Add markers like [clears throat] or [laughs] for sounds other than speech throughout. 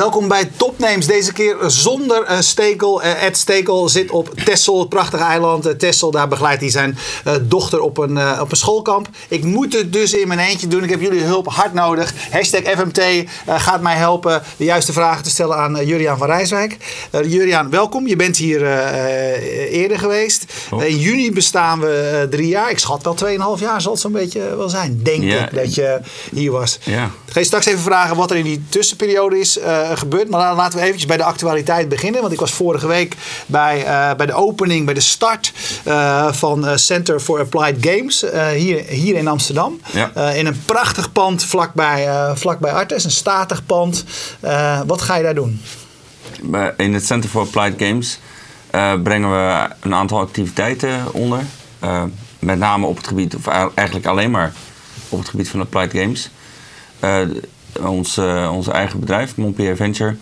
Welkom bij Topnames. Deze keer zonder uh, Stekel. Uh, Ed Stekel zit op Texel, het prachtige eiland uh, Texel. Daar begeleidt hij zijn dochter op een, op een schoolkamp. Ik moet het dus in mijn eentje doen. Ik heb jullie hulp hard nodig. Hashtag FMT gaat mij helpen de juiste vragen te stellen aan Juriaan van Rijswijk. Juriaan, welkom. Je bent hier eerder geweest. Oh. in juni bestaan we drie jaar. Ik schat wel 2,5 jaar zal het zo'n beetje wel zijn. Denk ik dat je hier was. Ja. Ik ga je straks even vragen wat er in die tussenperiode is gebeurd. Maar laten we eventjes bij de actualiteit beginnen. Want ik was vorige week bij, uh, bij de opening, bij de start uh, van Center for Applied Games. hier, hier in Amsterdam. Ja. in een prachtig pand vlakbij, vlakbij Artes. Een statig pand. wat ga je daar doen? In het Center for Applied Games brengen we een aantal activiteiten onder. met name op het gebied, of eigenlijk alleen maar op het gebied van Applied Games ons, uh, onze eigen bedrijf, Montpellier Venture,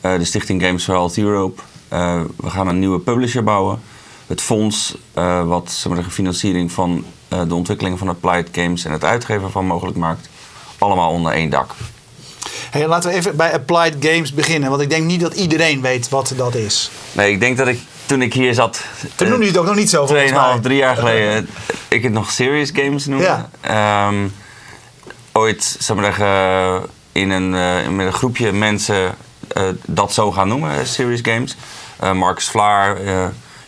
uh, de stichting Games for Health Europe. Uh, we gaan een nieuwe publisher bouwen. Het fonds wat zeg maar, de financiering van de ontwikkeling van Applied Games en het uitgeven van mogelijk maakt. Allemaal onder één dak. Hey, laten we even bij Applied Games beginnen, want ik denk niet dat iedereen weet wat dat is. Nee, ik denk dat ik toen ik hier zat. Toen noemde je het ook nog niet zo. Tweeënhalf, drie jaar geleden. ik het nog Serious Games noemde. Ja. Um, ooit, maar zeggen, in een, uh, met een groepje mensen uh, dat zo gaan noemen, Serious Games. Marcus Vlaar,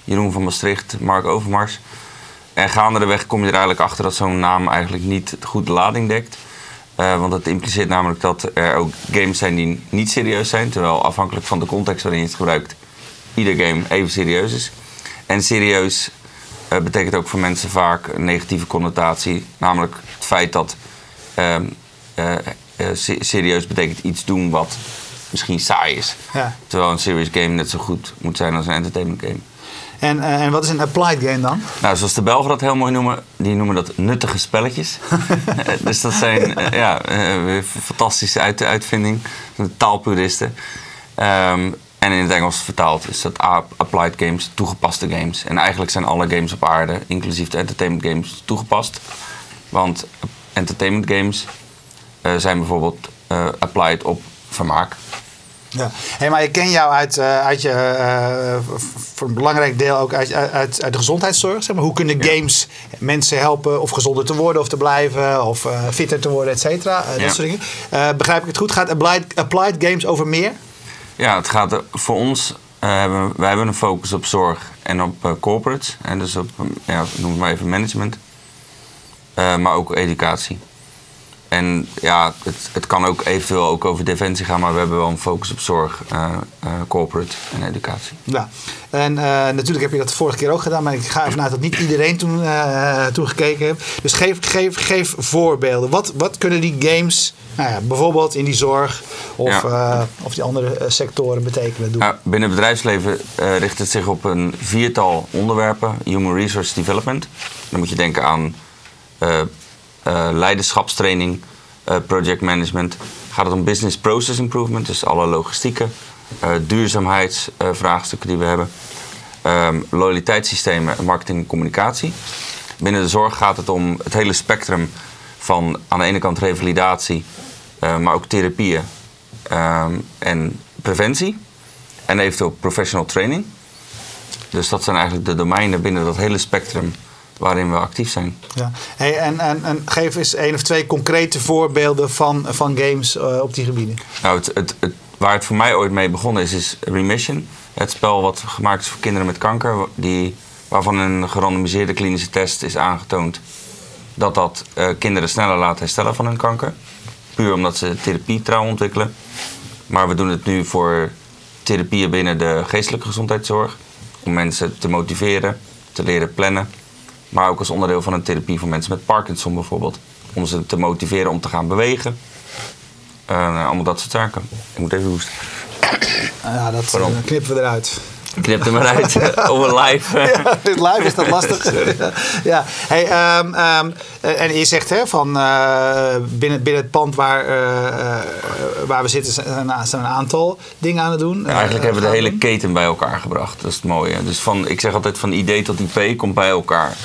Jeroen van Maastricht, Mark Overmars. En gaandeweg kom je er eigenlijk achter dat zo'n naam eigenlijk niet goed de lading dekt. want het impliceert namelijk dat er ook games zijn die niet serieus zijn. Terwijl afhankelijk van de context waarin je het gebruikt, ieder game even serieus is. En serieus betekent ook voor mensen vaak een negatieve connotatie. Namelijk het feit dat Eh, eh, serieus betekent iets doen wat misschien saai is. Ja. Terwijl een serious game net zo goed moet zijn als een entertainment game. En, uh, en wat is een applied game dan? Nou, zoals de Belgen dat heel mooi noemen, die noemen dat nuttige spelletjes. [laughs] dus dat zijn uh, ja, fantastische uit, uitvinding. Taalpuristen. Um, en in het Engels vertaald is dat applied games, toegepaste games. En eigenlijk zijn alle games op aarde, inclusief de entertainment games, toegepast. Want entertainment games uh, zijn bijvoorbeeld uh, applied op vermaak. Ja, hey, maar ik ken jou uit, uh, uit je, voor een belangrijk deel ook uit, uit, uit de gezondheidszorg. Zeg maar. Hoe kunnen games mensen helpen of gezonder te worden of te blijven of fitter te worden, et cetera. dat soort dingen. begrijp ik het goed? Gaat applied, applied games over meer? Ja, het gaat voor ons, hebben, wij hebben een focus op zorg en op corporates. En dus op, ja, noem het maar even management. Eh, maar ook educatie. En ja, het, het kan ook eventueel ook over defensie gaan, maar we hebben wel een focus op zorg, uh, uh, corporate en educatie. Ja, en natuurlijk heb je dat de vorige keer ook gedaan, maar ik ga even uit dat niet iedereen toen, toen gekeken heeft. Dus geef, geef, geef voorbeelden. Wat, wat kunnen die games nou ja, bijvoorbeeld in die zorg of, of die andere sectoren betekenen? Doen? Ja, binnen het bedrijfsleven richt het zich op een viertal onderwerpen. Human Resource Development. Dan moet je denken aan leiderschapstraining, uh, project management. Gaat het om business process improvement, dus alle logistieke, duurzaamheidsvraagstukken die we hebben. Um, loyaliteitssystemen, marketing en communicatie. Binnen de zorg gaat het om het hele spectrum van aan de ene kant revalidatie, maar ook therapieën um, en preventie. En eventueel professional training. Dus dat zijn eigenlijk de domeinen binnen dat hele spectrum waarin we actief zijn. Ja. Hey, en, en, en geef eens één of twee concrete voorbeelden van, van games uh, op die gebieden. Nou, het, het, het, waar het voor mij ooit mee begonnen is, is Remission. Het spel wat gemaakt is voor kinderen met kanker, die, waarvan een gerandomiseerde klinische test is aangetoond dat dat uh, kinderen sneller laat herstellen van hun kanker. Puur omdat ze therapie trouw ontwikkelen. Maar we doen het nu voor therapieën binnen de geestelijke gezondheidszorg. Om mensen te motiveren, te leren plannen maar ook als onderdeel van een therapie voor mensen met Parkinson bijvoorbeeld. Om ze te motiveren om te gaan bewegen. Uh, allemaal dat soort zaken. Ik moet even hoesten. Ja, dat uh, knippen we eruit. Knip er maar uit. [laughs] Een live. ja, live is dat lastig. [laughs] ja. Hey, um, um, en je zegt hè, van uh, binnen, binnen het pand waar, uh, waar we zitten zijn, zijn een aantal dingen aan het doen. Ja, eigenlijk hebben we de hele keten bij elkaar gebracht. Dat is het mooie. Dus van, ik zeg altijd van idee tot IP komt bij elkaar.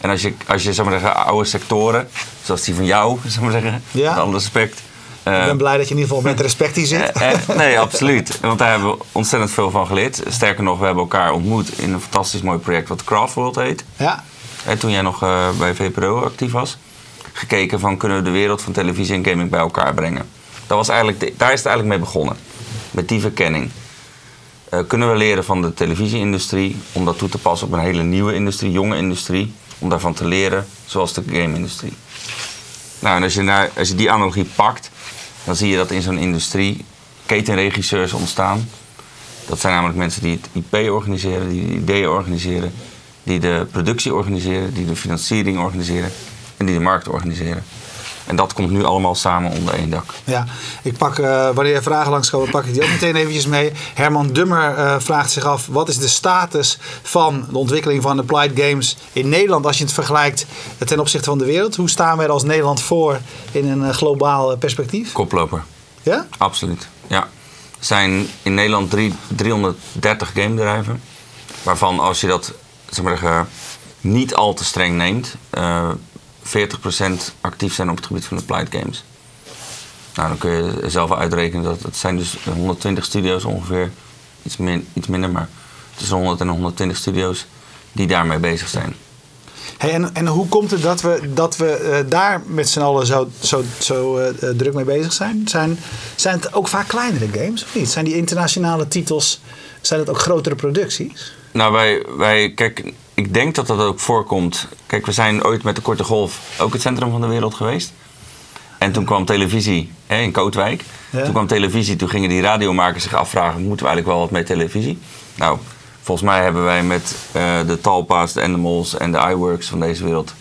En als je, als je zeg maar zeggen, oude sectoren, zoals die van jou, [laughs] zeg maar zeggen, ja. een ander aspect, ik ben blij dat je in ieder geval met respect hier zit. nee, [laughs] absoluut. Want daar hebben we ontzettend veel van geleerd. Sterker nog, we hebben elkaar ontmoet in een fantastisch mooi project wat Craftworld heet. Ja. toen jij nog bij VPRO actief was. Gekeken van kunnen we de wereld van televisie en gaming bij elkaar brengen. Dat was eigenlijk daar is het eigenlijk mee begonnen. Met die verkenning. kunnen we leren van de televisieindustrie om dat toe te passen op een hele nieuwe industrie, jonge industrie om daarvan te leren, zoals de game-industrie. Nou, en als je, naar, als je die analogie pakt, dan zie je dat in zo'n industrie ketenregisseurs ontstaan. Dat zijn namelijk mensen die het IP organiseren, die de ideeën organiseren, die de productie organiseren, die de financiering organiseren en die de markt organiseren. En dat komt nu allemaal samen onder één dak. Ja, ik pak, uh, wanneer vragen langskomen, pak ik die ook meteen eventjes mee. Herman Dummer uh, vraagt zich af, wat is de status van de ontwikkeling van applied games in Nederland als je het vergelijkt ten opzichte van de wereld? Hoe staan wij er als Nederland voor in een uh, globaal perspectief? Koploper. Ja? Absoluut, ja. Er zijn in Nederland drie, 330 gamebedrijven, waarvan als je dat zeg maar, niet al te streng neemt, 40% actief zijn op het gebied van de applied games. Nou, dan kun je zelf uitrekenen dat het zijn dus 120 studio's ongeveer, iets, min, iets minder, maar tussen 100 en 120 studio's die daarmee bezig zijn. Hey, en, en hoe komt het dat we, dat we uh, daar met z'n allen zo, zo, zo uh, druk mee bezig zijn? zijn? Zijn het ook vaak kleinere games of niet? Zijn die internationale titels, zijn het ook grotere producties? Nou, wij, wij kijk, ik denk dat dat ook voorkomt. Kijk, we zijn ooit met de Korte Golf ook het centrum van de wereld geweest. En toen kwam televisie hè, in Kootwijk. Toen kwam televisie, toen gingen die radiomakers zich afvragen: moeten we eigenlijk wel wat met televisie? Nou, volgens mij hebben wij met uh, de Talpa's, de Animals en de iWorks van deze wereld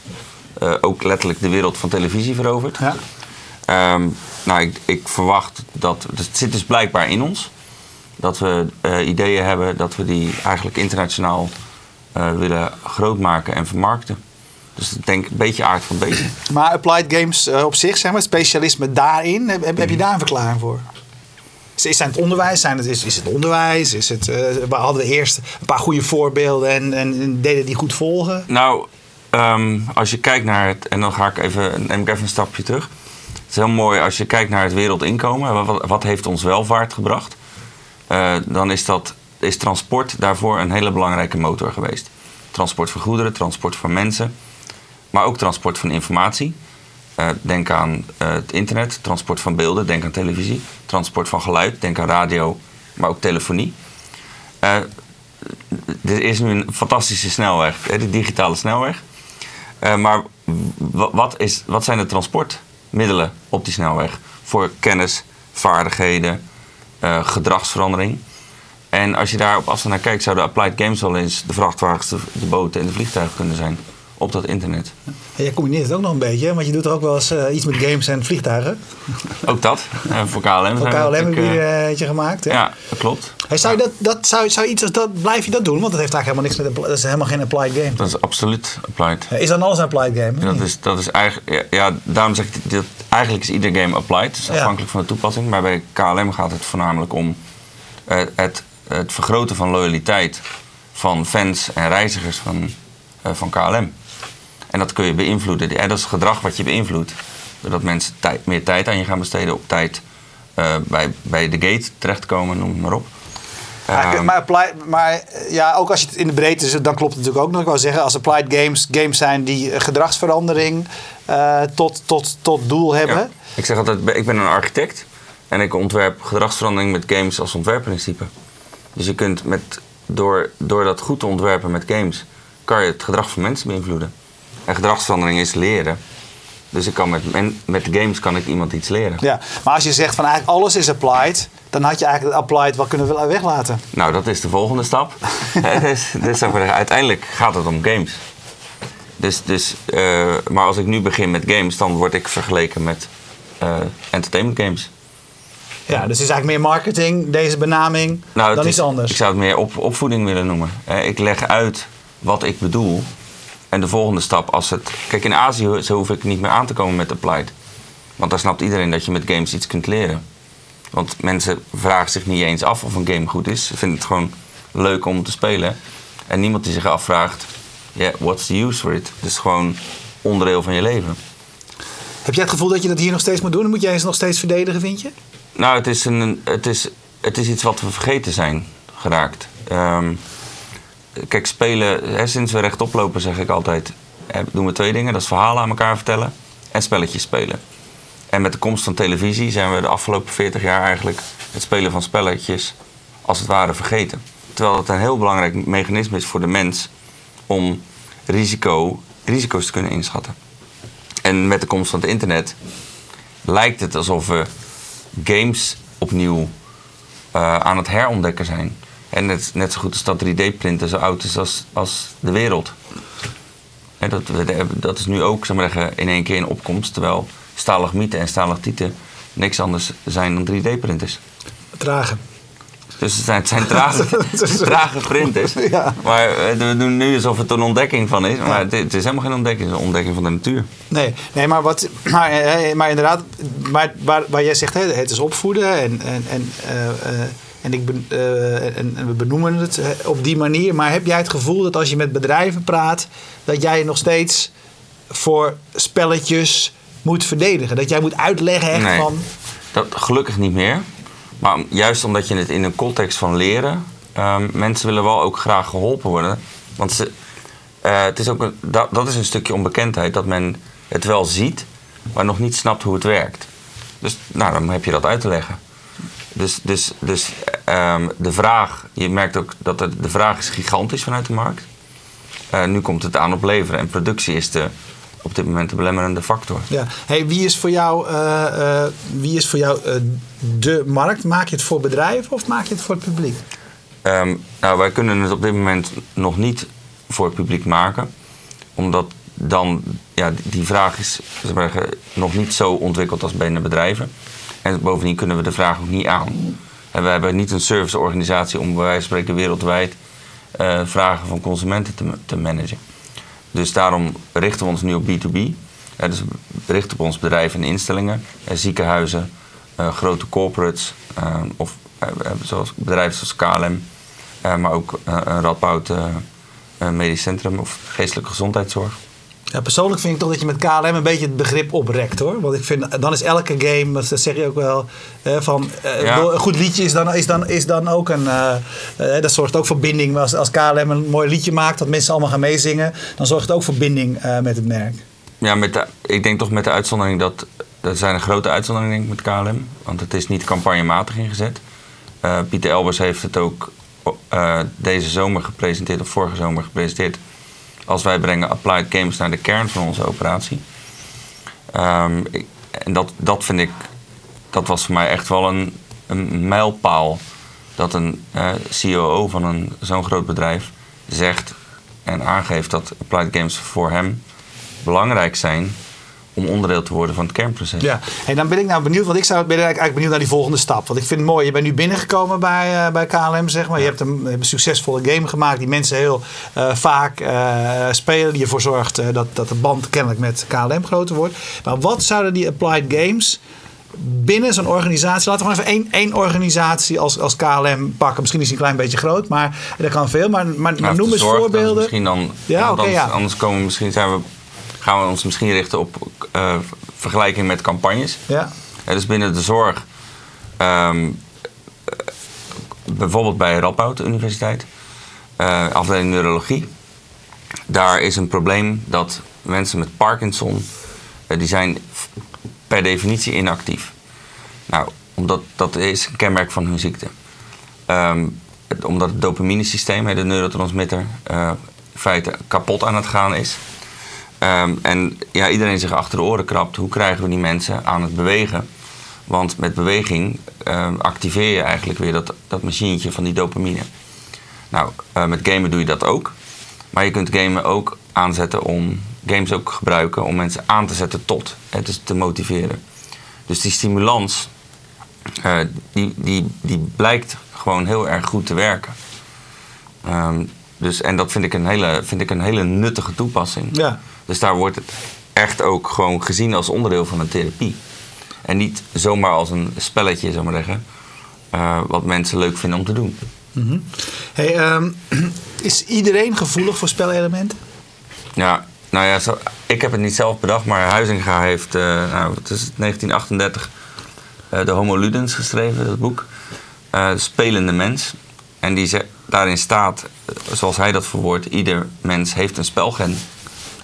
uh, ook letterlijk de wereld van televisie veroverd. Ja. Um, nou, ik, ik, verwacht dat. Het zit dus blijkbaar in ons. Dat we uh, ideeën hebben dat we die eigenlijk internationaal willen grootmaken en vermarkten. Dus ik denk een beetje aard van bezig. Maar applied games uh, op zich, zeg maar, specialisme daarin, heb, heb, je daar een verklaring voor? Is, zijn het onderwijs? Zijn het, is, is het onderwijs? Is het, uh, hadden we eerst een paar goede voorbeelden en, en deden die goed volgen? Nou, um, als je kijkt naar het, en dan ga ik even, neem ik even een stapje terug. Het is heel mooi als je kijkt naar het wereldinkomen. Wat, wat heeft ons welvaart gebracht? Uh, dan is dat is transport daarvoor een hele belangrijke motor geweest. Transport van goederen, transport van mensen, maar ook transport van informatie. Uh, denk aan uh, het internet, transport van beelden, denk aan televisie, transport van geluid, denk aan radio, maar ook telefonie. Uh, er is nu een fantastische snelweg, de digitale snelweg. maar wat, is, wat zijn de transportmiddelen op die snelweg voor kennis, vaardigheden, gedragsverandering? En als je daar op afstand naar kijkt, zouden applied games wel eens de vrachtwagens, de, boten en de vliegtuigen kunnen zijn op dat internet. Jij combineert het ook nog een beetje, want je doet er ook wel eens uh, iets met games en vliegtuigen. Ook dat, uh, voor KLM. Voor KLM heb je uh, eentje gemaakt. Ja, dat klopt. Hey, zou, je dat, dat, zou, zou iets als dat, blijf je dat doen? Want dat heeft eigenlijk helemaal niks met, dat is helemaal geen applied game. Dat is absoluut applied. is dan alles een applied game? Dat is, dat is eigenlijk, ja, ja, daarom zeg ik, dat eigenlijk is ieder game applied. is afhankelijk van de toepassing. Maar bij KLM gaat het voornamelijk om het het vergroten van loyaliteit van fans en reizigers van, uh, van KLM. En dat kun je beïnvloeden. En dat is gedrag wat je beïnvloedt. Doordat mensen meer tijd aan je gaan besteden, op tijd uh, bij, bij de gate terechtkomen, noem het maar op. Um, maar, maar, ja, ook als je het in de breedte zit, dan klopt het natuurlijk ook nog. Ik wou zeggen, als applied games games zijn die gedragsverandering uh, tot, tot, tot doel hebben. Ja. Ik zeg altijd, ik ben een architect en ik ontwerp gedragsverandering met games als ontwerpprincipe. Dus je kunt met, door, door dat goed te ontwerpen met games, kan je het gedrag van mensen beïnvloeden. En gedragsverandering is leren. Dus ik kan met, met games kan ik iemand iets leren. Ja, maar als je zegt van eigenlijk alles is applied, dan had je eigenlijk het applied wel kunnen weglaten. Nou, dat is de volgende stap. [laughs] dus, dus uiteindelijk gaat het om games. Dus, dus, uh, maar als ik nu begin met games, dan word ik vergeleken met uh, entertainment games. Ja, dus het is eigenlijk meer marketing, deze benaming, nou, dan iets anders. Ik zou het meer op, opvoeding willen noemen. Ik leg uit wat ik bedoel. En de volgende stap, als het... Kijk, in Azië zo hoef ik niet meer aan te komen met Applied. Want daar snapt iedereen dat je met games iets kunt leren. Want mensen vragen zich niet eens af of een game goed is. Ze vinden het gewoon leuk om te spelen. En niemand die zich afvraagt, yeah, what's the use for it? Het is gewoon onderdeel van je leven. Heb jij het gevoel dat je dat hier nog steeds moet doen? Moet jij eens nog steeds verdedigen, vind je? Nou, het is, een, het is, het is iets wat we vergeten zijn geraakt. Ehm, kijk, spelen, hè, sinds we rechtop lopen zeg ik altijd, doen we twee dingen. Dat is verhalen aan elkaar vertellen en spelletjes spelen. En met de komst van televisie zijn we de afgelopen 40 jaar eigenlijk het spelen van spelletjes als het ware vergeten. Terwijl het een heel belangrijk mechanisme is voor de mens om risico, risico's te kunnen inschatten. En met de komst van het internet lijkt het alsof we games opnieuw uh, aan het herontdekken zijn. En net, net zo goed als dat 3D-printen zo oud is als, als de wereld. En dat, dat is nu ook zeg maar, in één keer in opkomst. Terwijl stalagmieten en stalactieten niks anders zijn dan 3D-printers. Trage. Dus het zijn, het zijn trage, [laughs] trage printers. Ja. Maar eh, we doen nu alsof het een ontdekking van is. Maar het, is helemaal geen ontdekking. Het is een ontdekking van de natuur. Nee, nee maar, wat, maar, eh, maar inderdaad, maar, waar, waar jij zegt, het is opvoeden en, en, en uh, en, ik uh, en, we benoemen het op die manier. Maar heb jij het gevoel dat als je met bedrijven praat, dat jij nog steeds voor spelletjes moet verdedigen? Dat jij moet uitleggen echt nee, van. Dat gelukkig niet meer. Maar juist omdat je het in een context van leren, um, mensen willen wel ook graag geholpen worden. Want ze, uh, het is ook dat, dat is een stukje onbekendheid, dat men het wel ziet, maar nog niet snapt hoe het werkt. Dus nou, dan heb je dat uit te leggen. Dus, dus, dus um, de vraag, je merkt ook dat de, vraag is gigantisch vanuit de markt. Uh, nu komt het aan op leveren en productie is de, op dit moment de belemmerende factor. Ja. Hey, wie is voor jou, uh, wie is voor jou de markt? Maak je het voor bedrijven of maak je het voor het publiek? Um, nou, wij kunnen het op dit moment nog niet voor het publiek maken. Omdat dan, ja, die vraag is zeggen, nog niet zo ontwikkeld als binnen bedrijven. En bovendien kunnen we de vraag ook niet aan. En we hebben niet een serviceorganisatie om bij wijze van spreken wereldwijd uh, vragen van consumenten te, te, managen. Dus daarom richten we ons nu op B2B. Uh, dus we richten op ons bedrijven en instellingen, uh, ziekenhuizen, grote corporates of zoals bedrijven zoals KLM, maar ook een Radboud Medisch Centrum of geestelijke gezondheidszorg. Ja, persoonlijk vind ik toch dat je met KLM een beetje het begrip oprekt hoor. Want ik vind, dan is elke game, dat zeg je ook wel, van een goed liedje is dan, is dan, is dan ook een. Uh, dat zorgt ook voor binding. Als, als KLM een mooi liedje maakt, dat mensen allemaal gaan meezingen, dan zorgt het ook voor binding met het merk. Ja, met de, ik denk toch met de uitzondering dat. Er zijn een grote uitzondering met KLM, want het is niet campagnematig ingezet. Pieter Elbers heeft het ook deze zomer gepresenteerd, of vorige zomer gepresenteerd als wij brengen applied games naar de kern van onze operatie. Um, en dat, dat vind ik, dat was voor mij echt wel een, een mijlpaal. Dat een uh, eh, van een, zo'n groot bedrijf zegt en aangeeft dat applied games voor hem belangrijk zijn om onderdeel te worden van het kernproces. Ja, en dan ben ik nou benieuwd, want ik zou, ben eigenlijk benieuwd naar die volgende stap. Want ik vind het mooi, je bent nu binnengekomen bij, uh, bij KLM, zeg maar. Je hebt een, een, succesvolle game gemaakt die mensen heel uh, vaak uh, spelen. Die ervoor zorgt dat, dat de band kennelijk met KLM groter wordt. Maar wat zouden die applied games binnen zo'n organisatie, laten we even één, één organisatie als, als KLM pakken. Misschien is die een klein beetje groot, maar dat kan veel. Maar, maar, maar noem eens voorbeelden. Misschien dan, ja, oké. ja. Anders komen misschien zijn we gaan we ons misschien richten op uh, vergelijking met campagnes. Ja. Uh, dus binnen de zorg, um, bijvoorbeeld bij Radboud Universiteit, afdeling neurologie. Daar is een probleem dat mensen met Parkinson, die zijn per definitie inactief. Nou, omdat dat is een kenmerk van hun ziekte. Um, omdat het dopaminesysteem, de neurotransmitter, in feite kapot aan het gaan is. Ehm, en ja, iedereen zich achter de oren krabt. Hoe krijgen we die mensen aan het bewegen? Want met beweging um, activeer je eigenlijk weer dat, dat machientje van die dopamine. Nou, uh, met gamen doe je dat ook. Maar je kunt gamen ook aanzetten om games ook gebruiken om mensen aan te zetten tot. Hè, dus te motiveren. Dus die stimulans, uh, die, die, die blijkt gewoon heel erg goed te werken. Um, dus, en dat vind ik een hele, vind ik een hele nuttige toepassing. Ja. Dus daar wordt het echt ook gewoon gezien als onderdeel van een therapie. En niet zomaar als een spelletje, zou maar zeggen. Uh, wat mensen leuk vinden om te doen. Mm hey, um, [clears throat] is iedereen gevoelig voor spelelementen? Ja, nou ja, zo, ik heb het niet zelf bedacht, maar Huizinga heeft, uh, nou, het is 1938, uh, de Homo Ludens geschreven, dat boek. De spelende mens. En die ze, daarin staat, zoals hij dat verwoordt, ieder mens heeft een spelgen.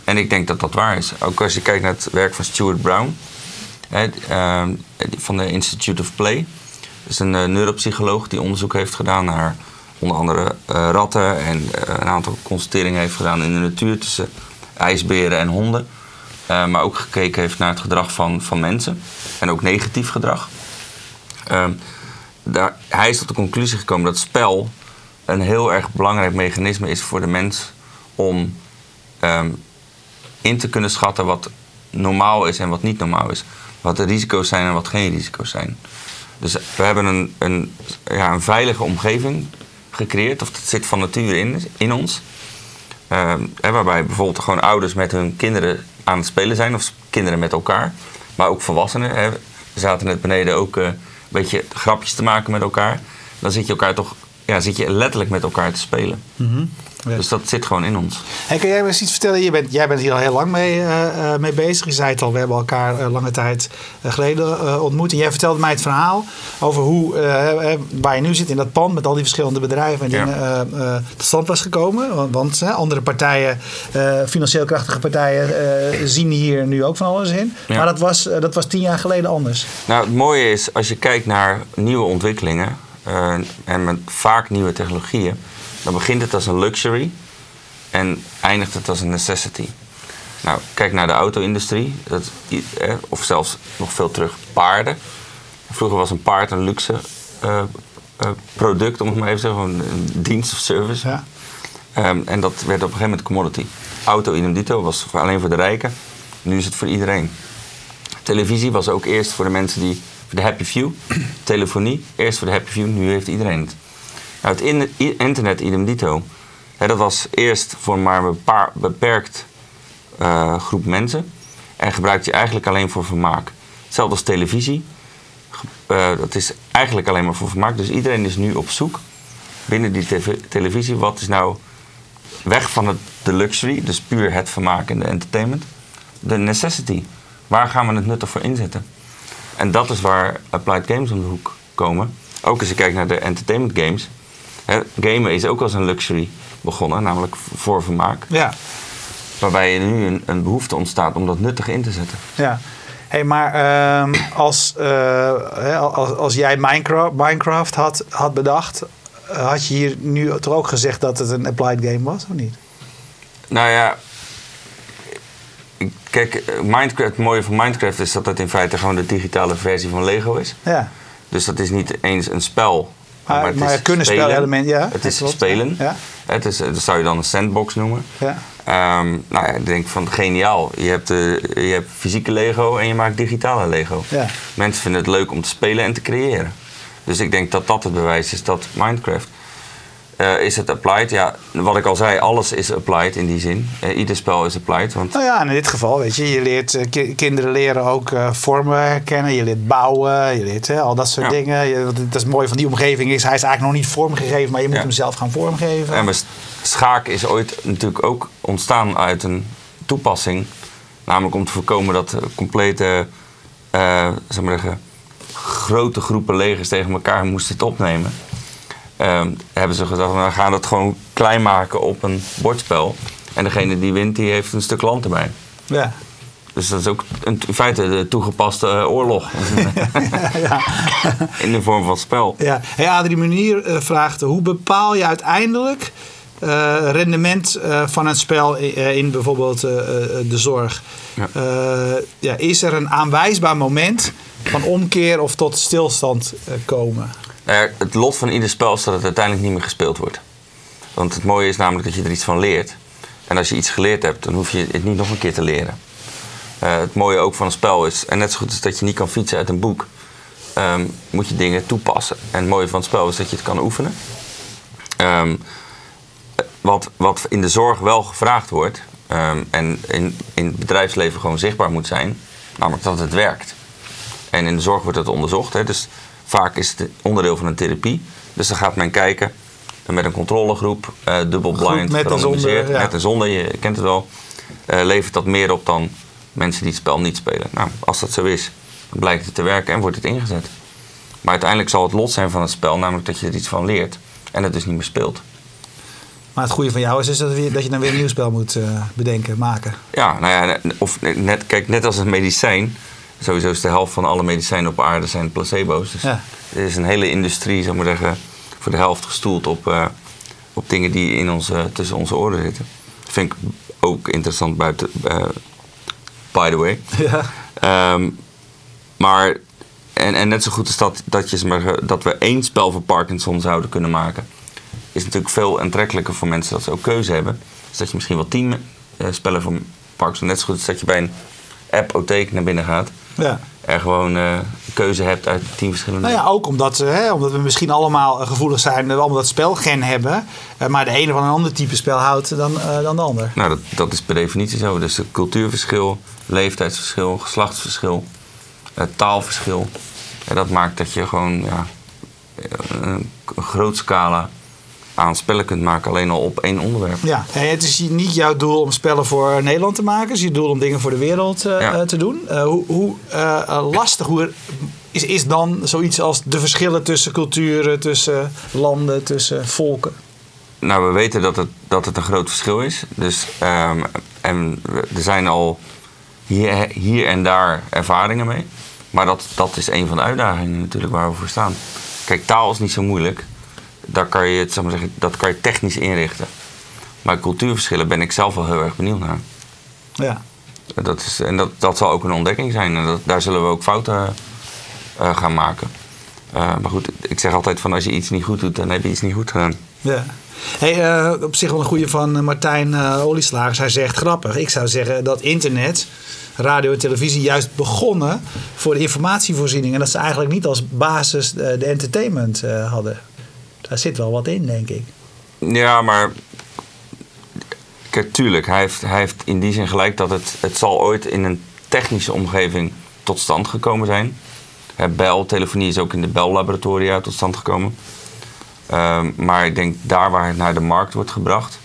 En ik denk dat dat waar is. Ook als je kijkt naar het werk van Stuart Brown, hè, van de Institute of Play. Dat is een neuropsycholoog die onderzoek heeft gedaan naar onder andere ratten en een aantal constateringen heeft gedaan in de natuur tussen ijsberen en honden. Maar ook gekeken heeft naar het gedrag van, van mensen. En ook negatief gedrag. Uh, daar, hij is tot de conclusie gekomen dat spel een heel erg belangrijk mechanisme is voor de mens om um, in te kunnen schatten wat normaal is en wat niet normaal is. Wat de risico's zijn en wat geen risico's zijn. Dus we hebben een, een, ja, een veilige omgeving gecreëerd, of dat zit van nature in, in ons. Uh, waarbij bijvoorbeeld gewoon ouders met hun kinderen aan het spelen zijn, of kinderen met elkaar, maar ook volwassenen. Hè. We zaten net beneden ook uh, een beetje grapjes te maken met elkaar. Dan zit je elkaar toch, ja, zit je letterlijk met elkaar te spelen. -hmm. Dus dat zit gewoon in ons. Hey, kan jij me eens iets vertellen? Je bent, jij bent hier al heel lang mee, uh, mee bezig. Je zei het al, we hebben elkaar uh, lange tijd geleden ontmoet. En jij vertelde mij het verhaal over hoe, waar je nu zit in dat pand met al die verschillende bedrijven en dingen ja. tot stand was gekomen. Want, want andere partijen, financieel krachtige partijen, zien hier nu ook van alles in. Ja. Maar dat was, dat was tien jaar geleden anders. Nou, het mooie is, als je kijkt naar nieuwe ontwikkelingen en met vaak nieuwe technologieën dan begint het als een luxury en eindigt het als een necessity. Nou, kijk naar de auto-industrie, of zelfs nog veel terug, paarden. Vroeger was een paard een luxe uh, uh, product, om het maar even te zeggen, een dienst of service. Ja. Um, en dat werd op een gegeven moment commodity. Auto idem dito was alleen voor de rijken, nu is het voor iedereen. Televisie was ook eerst voor de mensen die, voor de happy few. Telefonie, eerst voor de happy few, nu heeft iedereen het. Nou, het internet idem dito. dat was eerst voor maar een paar beperkt uh, groep mensen. En gebruikte je eigenlijk alleen voor vermaak. Hetzelfde als televisie. Uh, dat is eigenlijk alleen maar voor vermaak. Dus iedereen is nu op zoek binnen die televisie. Wat is nou weg van het, de luxury, dus puur het vermaak en de entertainment. De necessity. Waar gaan we het nuttig voor inzetten? En dat is waar Applied Games om de hoek komen. Ook als je kijkt naar de entertainment games gamen is ook als een luxury begonnen, namelijk voor vermaak. Ja. Waarbij er nu een, een behoefte ontstaat om dat nuttig in te zetten. Ja. Hey, maar uh, als, uh, als, als jij Minecraft, Minecraft had, had bedacht, had je hier nu toch ook gezegd dat het een applied game was, of niet? Nou ja, kijk, Minecraft, het mooie van Minecraft is dat het in feite gewoon de digitale versie van Lego is. Ja. Dus dat is niet eens een spel maar, maar, kunnen spelelement, ja. Het is spelen. Ja. Het is, dat zou je dan een sandbox noemen. Ja. Um, nou ja, ik denk van geniaal. Je hebt, je hebt fysieke Lego en je maakt digitale Lego. Ja. Mensen vinden het leuk om te spelen en te creëren. Dus ik denk dat dat het bewijs is dat Minecraft uh, is het applied? Ja, wat ik al zei, alles is applied in die zin. Uh, ieder spel is applied. Want... Nou ja, in dit geval, weet je, je leert, uh, kinderen leren ook vormen herkennen, je leert bouwen, je leert al dat soort dingen. Je, dat is mooi van die omgeving is, hij is eigenlijk nog niet vormgegeven, maar je moet hem zelf gaan vormgeven. En schaken is ooit natuurlijk ook ontstaan uit een toepassing. Namelijk om te voorkomen dat complete, zeg maar zeggen, grote groepen legers tegen elkaar moesten het opnemen. Um, hebben ze gedacht, we gaan het gewoon klein maken op een bordspel. En degene die wint, die heeft een stuk land erbij. Ja. Dus dat is ook in feite de toegepaste uh, oorlog. [laughs] ja. [laughs] In de vorm van spel. Ja. Hey, Adrie Munier uh, vraagt, hoe bepaal je uiteindelijk uh, rendement van het spel in, in bijvoorbeeld de zorg? Ja. ja. is er een aanwijsbaar moment van omkeer of tot stilstand komen? Nou het lot van ieder spel is dat het uiteindelijk niet meer gespeeld wordt. Want het mooie is namelijk dat je er iets van leert. En als je iets geleerd hebt, dan hoef je het niet nog een keer te leren. Uh, het mooie ook van een spel is, en net zo goed als dat je niet kan fietsen uit een boek, um, moet je dingen toepassen. En het mooie van het spel is dat je het kan oefenen. Um, wat, wat in de zorg wel gevraagd wordt, um, en in, in het bedrijfsleven gewoon zichtbaar moet zijn, namelijk dat het werkt. En in de zorg wordt het onderzocht. Hè, dus Vaak is het onderdeel van een therapie. Dus dan gaat men kijken met een controlegroep, uh, dubbel blind, met zonder, met en zonder, je kent het wel. eh, levert dat meer op dan mensen die het spel niet spelen. Nou, als dat zo is, dan blijkt het te werken en wordt het ingezet. Maar uiteindelijk zal het lot zijn van het spel, namelijk dat je er iets van leert en het dus niet meer speelt. Maar het goede van jou is, is dat, je, dat je dan weer een nieuw spel moet uh, bedenken, maken. Ja, nou ja, of net, kijk, net als het medicijn. Sowieso is de helft van alle medicijnen op aarde zijn placebo's. Dus ja. er is een hele industrie, zou ik maar zeggen, voor de helft gestoeld op, uh, op dingen die in onze, tussen onze oren zitten. Dat vind ik ook interessant buiten, uh, by the way. [laughs] Ja. Um, maar, en, en net zo goed is dat, dat, je, maar, dat we één spel voor Parkinson zouden kunnen maken is natuurlijk veel aantrekkelijker voor mensen dat ze ook keuze hebben. Dus dat je misschien wel tien uh, spellen voor Parkinson. Net zo goed als dat je bij een app-otheek naar binnen gaat. Ja. Er gewoon uh, keuze hebt uit tien verschillende. Nou ja, ook omdat, hè, omdat we misschien allemaal gevoelig zijn. Dat we allemaal dat spelgen hebben. Maar de ene van een ander type spel houdt dan, dan de ander. Nou, dat, dat is per definitie zo. Dus cultuurverschil, leeftijdsverschil, geslachtsverschil, taalverschil. En dat maakt dat je gewoon ja, een groot scala aan spellen kunt maken, alleen al op één onderwerp. Ja, en het is niet jouw doel om spellen voor Nederland te maken, het is je doel om dingen voor de wereld uh, te doen. Uh, hoe, hoe uh, lastig hoe is, is dan zoiets als de verschillen tussen culturen, tussen landen, tussen volken? Nou, we weten dat het, dat het een groot verschil is. Dus, um, en er zijn al hier, hier en daar ervaringen mee. Maar dat, dat is een van de uitdagingen natuurlijk waar we voor staan. Kijk, taal is niet zo moeilijk daar kan je het, maar zeggen, dat kan je technisch inrichten. Maar cultuurverschillen ben ik zelf wel heel erg benieuwd naar. Ja. Dat is, en dat, dat zal ook een ontdekking zijn. En dat, daar zullen we ook fouten uh, gaan maken. Uh, maar goed, ik zeg altijd van als je iets niet goed doet, dan heb je iets niet goed gedaan. Ja. Hey, uh, op zich wel een goede van Martijn Olieslagers. Hij zegt grappig. Ik zou zeggen dat internet, radio en televisie juist begonnen voor de informatievoorziening. En dat ze eigenlijk niet als basis de entertainment hadden. Daar zit wel wat in, denk ik. Ja, maar kijk, tuurlijk, hij heeft, hij heeft in die zin gelijk dat het, het zal ooit in een technische omgeving tot stand gekomen zijn. Bel, telefonie is ook in de Bell-laboratoria tot stand gekomen. Uh, maar ik denk daar waar het naar de markt wordt gebracht.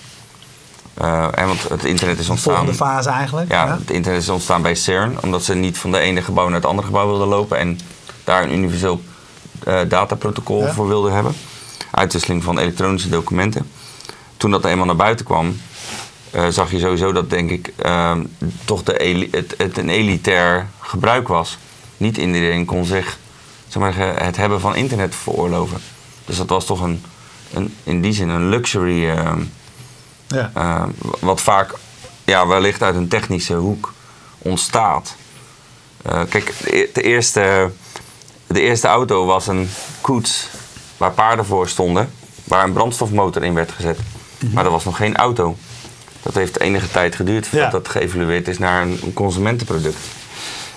Uh, en want het internet is ontstaan. De volgende fase eigenlijk. Ja, ja, het internet is ontstaan bij CERN, omdat ze niet van de ene gebouw naar het andere gebouw wilden lopen en daar een universeel uh, dataprotocol voor wilden hebben uitwisseling van elektronische documenten. Toen dat eenmaal naar buiten kwam, uh, zag je sowieso dat, denk ik, uh, toch de het, het, een elitair gebruik was. Niet iedereen kon zich zeg maar, het hebben van internet veroorloven. Dus dat was toch een, een in die zin een luxury. Uh, ja. wat vaak ja, wellicht uit een technische hoek ontstaat. Eh, kijk, de eerste, de eerste auto was een koets waar paarden voor stonden, waar een brandstofmotor in werd gezet. Mhm. Maar dat was nog geen auto. Dat heeft enige tijd geduurd voordat dat geëvalueerd is naar een, consumentenproduct.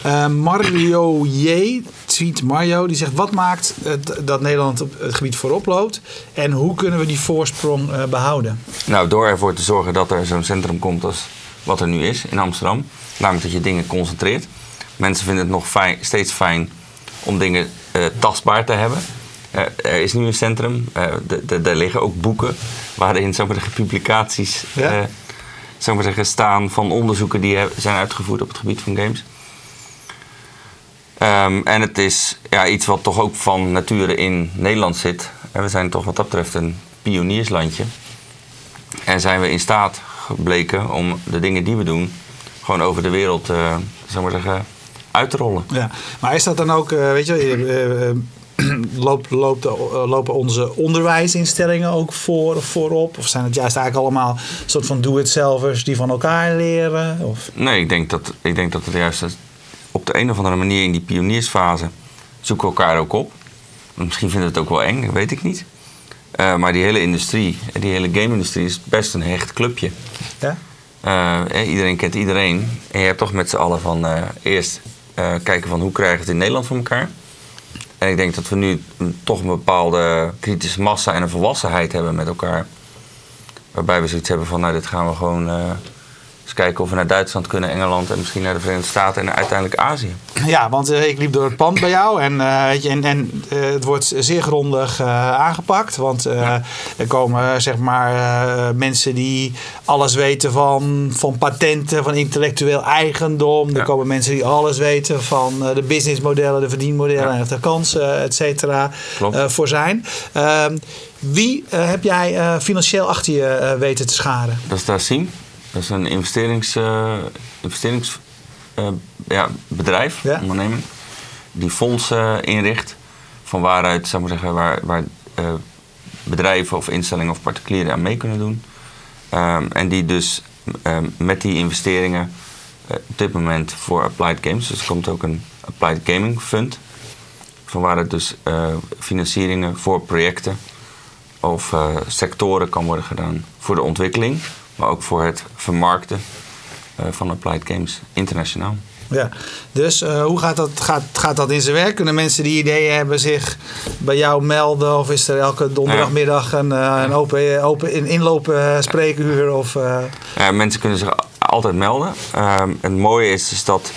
Uh, Mario J, tweet Mario, die zegt: Wat maakt dat Nederland op het gebied voorop loopt en hoe kunnen we die voorsprong uh, behouden? Nou, door ervoor te zorgen dat er zo'n centrum komt als wat er nu is in Amsterdam. Namelijk dat je dingen concentreert. Mensen vinden het nog fijn, steeds fijn om dingen uh, tastbaar te hebben. Eh, er is nu een centrum. Uh, daar liggen ook boeken waarin zeg maar, publicaties ja. zeg maar zeggen, staan van onderzoeken die zijn uitgevoerd op het gebied van games. Um, en het is ja, iets wat toch ook van nature in Nederland zit. En we zijn toch wat dat betreft een pionierslandje. En zijn we in staat gebleken om de dingen die we doen gewoon over de wereld uh, zeg maar zeggen, uit te rollen. Ja, maar is dat dan ook, weet je, [clears throat] loopt, loopt, eh, lopen onze onderwijsinstellingen ook voor, voorop? Of zijn het juist eigenlijk allemaal een soort van do-it-zelvers die van elkaar leren? Of? Nee, ik denk, dat, ik denk dat het juist op de een of andere manier in die pioniersfase zoeken we elkaar ook op. Misschien vinden we het ook wel eng, dat weet ik niet. Uh, maar die hele industrie, die hele game-industrie is best een hecht clubje. Ja? Uh, iedereen kent iedereen. En je hebt toch met z'n allen van uh, eerst kijken van hoe krijgen we het in Nederland voor elkaar. En ik denk dat we nu toch een bepaalde kritische massa en een volwassenheid hebben met elkaar. Waarbij we zoiets hebben van, nou, dit gaan we gewoon uh, Dus kijken of we naar Duitsland kunnen, Engeland en misschien naar de Verenigde Staten en uiteindelijk Azië. Ja, want uh, ik liep door het pand bij jou en, uh, weet je, en, en uh, het wordt zeer grondig aangepakt. Want ja. er komen zeg maar mensen die alles weten van, van patenten, van intellectueel eigendom. Ja. Er komen mensen die alles weten van de businessmodellen, de verdienmodellen ja. en de kansen, et cetera, voor zijn. Ehm, wie heb jij financieel achter je weten te scharen? Dat is Dassim. Dat is een investerings, uh, investeringsbedrijf, uh, ja, bedrijf, ja. onderneming, die fondsen inricht. Van waaruit, zou maar zeggen, waar, waar uh, bedrijven of instellingen of particulieren aan mee kunnen doen. Um, en die dus um, met die investeringen op dit moment voor Applied Games, dus er komt ook een Applied Gaming Fund. Van waaruit dus financieringen voor projecten of sectoren kan worden gedaan voor de ontwikkeling maar ook voor het vermarkten uh, van Applied Games internationaal. Ja, dus uh, hoe gaat dat, gaat, gaat dat in zijn werk? Kunnen mensen die ideeën hebben zich bij jou melden? Of is er elke donderdagmiddag een, uh, een open, open in, inlopen spreekuur? Of, ja, mensen kunnen zich altijd melden. Ehm, het mooie is, is dat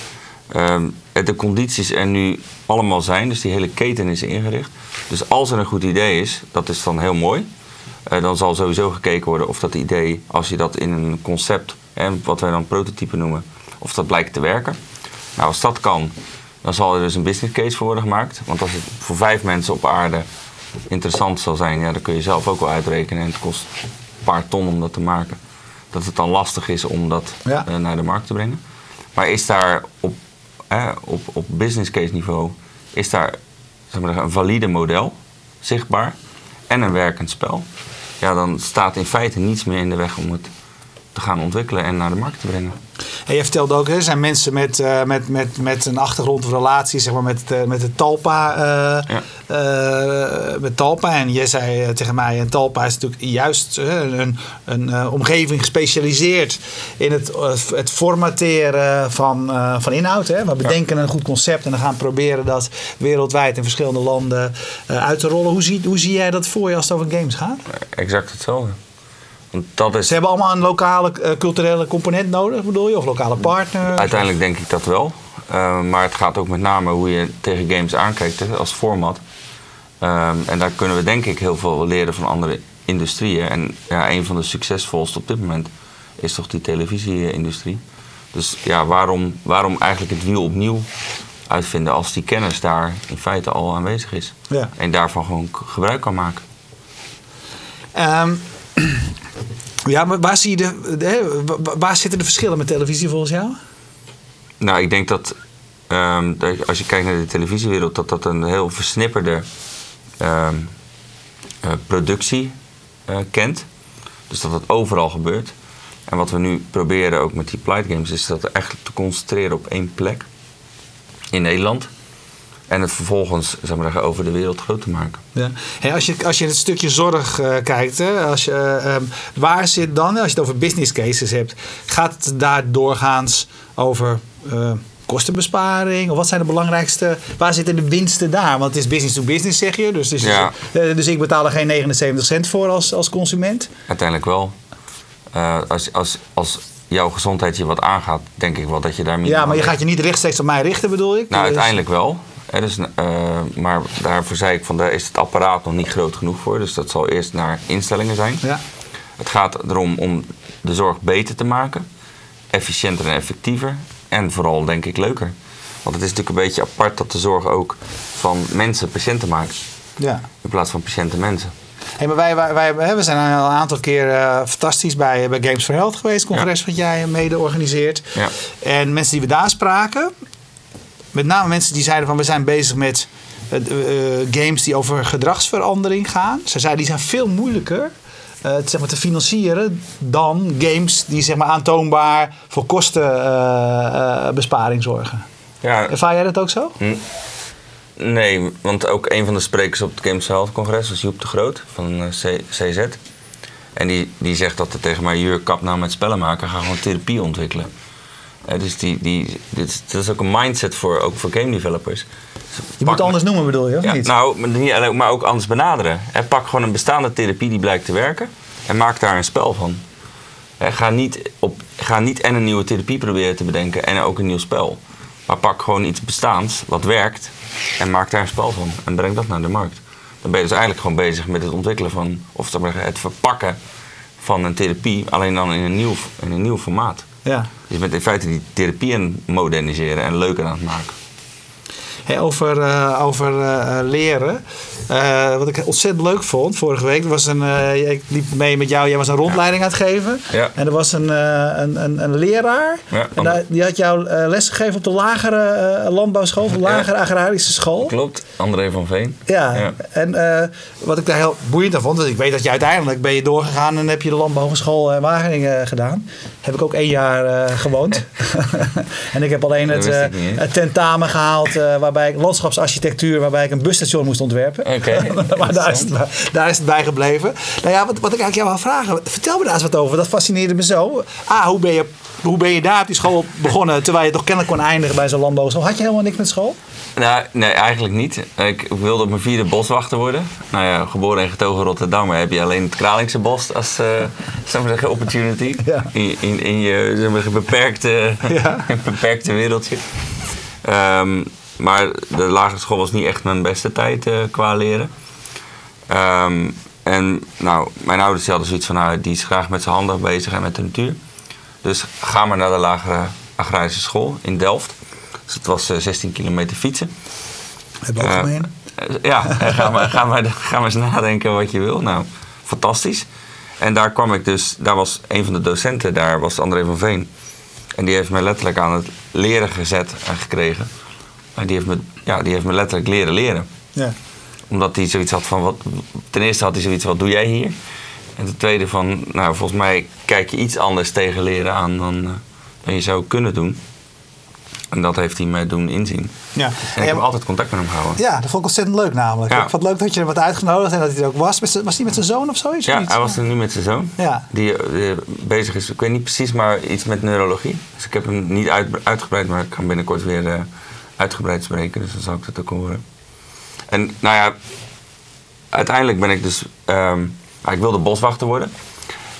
um, de condities er nu allemaal zijn. Dus die hele keten is ingericht. Dus als er een goed idee is, dat is dan heel mooi. Uh, dan zal sowieso gekeken worden of dat idee, als je dat in een concept, hè, wat wij dan prototype noemen, of dat blijkt te werken. Nou, als dat kan, dan zal er dus een business case voor worden gemaakt. Want als het voor vijf mensen op aarde interessant zal zijn, ja, dan kun je zelf ook wel uitrekenen. En het kost een paar ton om dat te maken. Dat het dan lastig is om dat ja. uh, naar de markt te brengen. Maar is daar op, op, op business case niveau, is daar zeg maar, een valide model zichtbaar en een werkend spel? ja, dan staat in feite niets meer in de weg om het te gaan ontwikkelen en naar de markt te brengen. En je vertelde ook, er zijn mensen met, uh, met, met, met een achtergrond of relatie zeg maar, met, uh, met de Talpa. Ja. met Talpa. En jij zei tegen mij, en Talpa is natuurlijk juist een, een omgeving gespecialiseerd in het, het formateren van, van inhoud. Hè? We bedenken een goed concept en dan gaan proberen dat wereldwijd in verschillende landen uit te rollen. Hoe zie, hoe zie jij dat voor je als het over games gaat? Exact hetzelfde. Dat is... Ze hebben allemaal een lokale uh, culturele component nodig, bedoel je? Of lokale partner? Uiteindelijk denk ik dat wel. Uh, maar het gaat ook met name hoe je tegen games aankijkt als format. Uh, en daar kunnen we denk ik heel veel leren van andere industrieën. En ja, een van de succesvolste op dit moment is toch die televisie-industrie. Dus ja, waarom, waarom eigenlijk het wiel opnieuw uitvinden als die kennis daar in feite al aanwezig is? Ja. En daarvan gewoon gebruik kan maken. Um, ja, maar waar, zie je de, waar zitten de verschillen met televisie volgens jou? Nou, ik denk dat um, als je kijkt naar de televisiewereld, dat dat een heel versnipperde um, uh, productie uh, kent. Dus dat dat overal gebeurt. En wat we nu proberen ook met die Plight Games is dat eigenlijk te concentreren op één plek in Nederland. En het vervolgens zeg maar, over de wereld groot te maken. Ja. Hey, als, je, als je het stukje zorg uh, kijkt, hè, als je, uh, waar zit dan, als je het over business cases hebt, gaat het daar doorgaans over uh, kostenbesparing? Of wat zijn de belangrijkste, waar zitten de winsten daar? Want het is business to business, zeg je. Dus, dus, ja. dus ik betaal er geen 79 cent voor als, als consument? Uiteindelijk wel. als, als, als jouw gezondheid je wat aangaat, denk ik wel dat je daar meer. Ja, maar je gaat je niet rechtstreeks op mij richten, bedoel ik? Nou, dus- uiteindelijk wel. Dus, uh, maar daarvoor zei ik van daar is het apparaat nog niet groot genoeg voor. Dus dat zal eerst naar instellingen zijn. Ja. Het gaat erom om de zorg beter te maken, efficiënter en effectiever. En vooral denk ik leuker. Want het is natuurlijk een beetje apart dat de zorg ook van mensen patiënten maakt. Ja. In plaats van patiënten mensen. Hey, maar wij, wij, wij, we zijn al een aantal keer uh, fantastisch bij, bij Games for Health geweest, congres wat jij mede organiseert. Ja. En mensen die we daar spraken, met name mensen die zeiden van we zijn bezig met uh, games die over gedragsverandering gaan. Ze zeiden die zijn veel moeilijker uh, zeg maar, te financieren dan games die zeg maar, aantoonbaar voor kostenbesparing zorgen. Ja. Ervaar jij dat ook zo? Hm. Nee, want ook een van de sprekers op het Games Health Congres was Joep de Groot van CZ. En die, die zegt dat tegen mij, Jur, kap nou met spellen maken, ga gewoon therapie ontwikkelen dus die, die, dit, dat is ook een mindset voor, ook voor game developers. je moet het anders noemen, bedoel je? Of ja, niet? Nou, niet maar ook anders benaderen. En pak gewoon een bestaande therapie die blijkt te werken en maak daar een spel van. ga, niet op, ga niet en een nieuwe therapie proberen te bedenken en ook een nieuw spel. Maar pak gewoon iets bestaans wat werkt en maak daar een spel van. En breng dat naar de markt. Dan ben je dus eigenlijk gewoon bezig met het ontwikkelen van, of het verpakken van een therapie, alleen dan in een nieuw, in een nieuw formaat. Ja. Je bent in feite die therapie aan het moderniseren en leuker aan het maken. Hey, over uh, over uh, leren. Uh, wat ik ontzettend leuk vond vorige week. was een, ik liep mee met jou. Jij was een rondleiding ja. aan het geven. Ja. En er was een, een, een, een, leraar. Ja, en daar, die had jou les gegeven op de lagere landbouwschool. De lagere agrarische school. Klopt. André van Veen. Ja. En wat ik daar heel boeiend aan vond. Want ik weet dat je uiteindelijk ben je doorgegaan. En heb je de landbouwschool in Wageningen gedaan. Heb ik ook één jaar gewoond. [laughs] en ik heb alleen het, het tentamen gehaald. waarbij waarbij landschapsarchitectuur, waarbij ik een busstation moest ontwerpen. Oké. [laughs] maar daar is, het, daar is het bij gebleven. Nou ja, wat, wat ik eigenlijk jou wil vragen, vertel me daar eens wat over. Dat fascineerde me zo. Ah, hoe ben je, hoe ben je daar op die school begonnen, terwijl je toch kennelijk kon eindigen bij zo'n landbouwschool? Had je helemaal niks met school? Nou, nee, eigenlijk niet. Ik wilde op mijn vierde boswachter worden. Nou ja, geboren en getogen Rotterdam, maar heb je alleen het Kralingse bos als uh, zeggen, opportunity. [laughs] Ja. In, in, in je zeg maar, beperkte, [laughs] ja. [laughs] beperkte wereldje. Um, maar de lagere school was niet echt mijn beste tijd uh, qua leren. Um, en nou, mijn ouders hadden zoiets van, nou, die is graag met zijn handen bezig en met de natuur. Dus ga maar naar de lagere agrarische school in Delft. Dus het was uh, 16 kilometer fietsen. Heb je algemeen? Uh, ja, [laughs] ga maar, ga, maar, ga maar eens nadenken wat je wil. Nou, fantastisch. En daar kwam ik dus, daar was een van de docenten, daar was André van Veen. En die heeft mij letterlijk aan het leren gezet en gekregen. En die heeft me, ja, die heeft me letterlijk leren leren. Ja. Omdat hij zoiets had van, wat, ten eerste had hij zoiets wat doe jij hier? En ten tweede van, nou volgens mij kijk je iets anders tegen leren aan dan, dan je zou kunnen doen. En dat heeft hij mij doen inzien. Ja. En ik heb altijd contact met hem gehouden. Ja, dat vond ik ontzettend leuk namelijk. Ja. Ik vond het leuk dat je er wat uitgenodigd en dat hij er ook was. Was hij met zijn zoon of zoiets? Ja, hij was er nu met zijn zoon. Ja. Die, die bezig is, ik weet niet precies, maar iets met neurologie. Dus ik heb hem niet uit, uitgebreid, maar ik ga binnenkort weer uh, uitgebreid spreken. Dus dan zal ik dat ook horen. En nou ja, uiteindelijk ben ik dus... Um, ik wilde boswachter worden.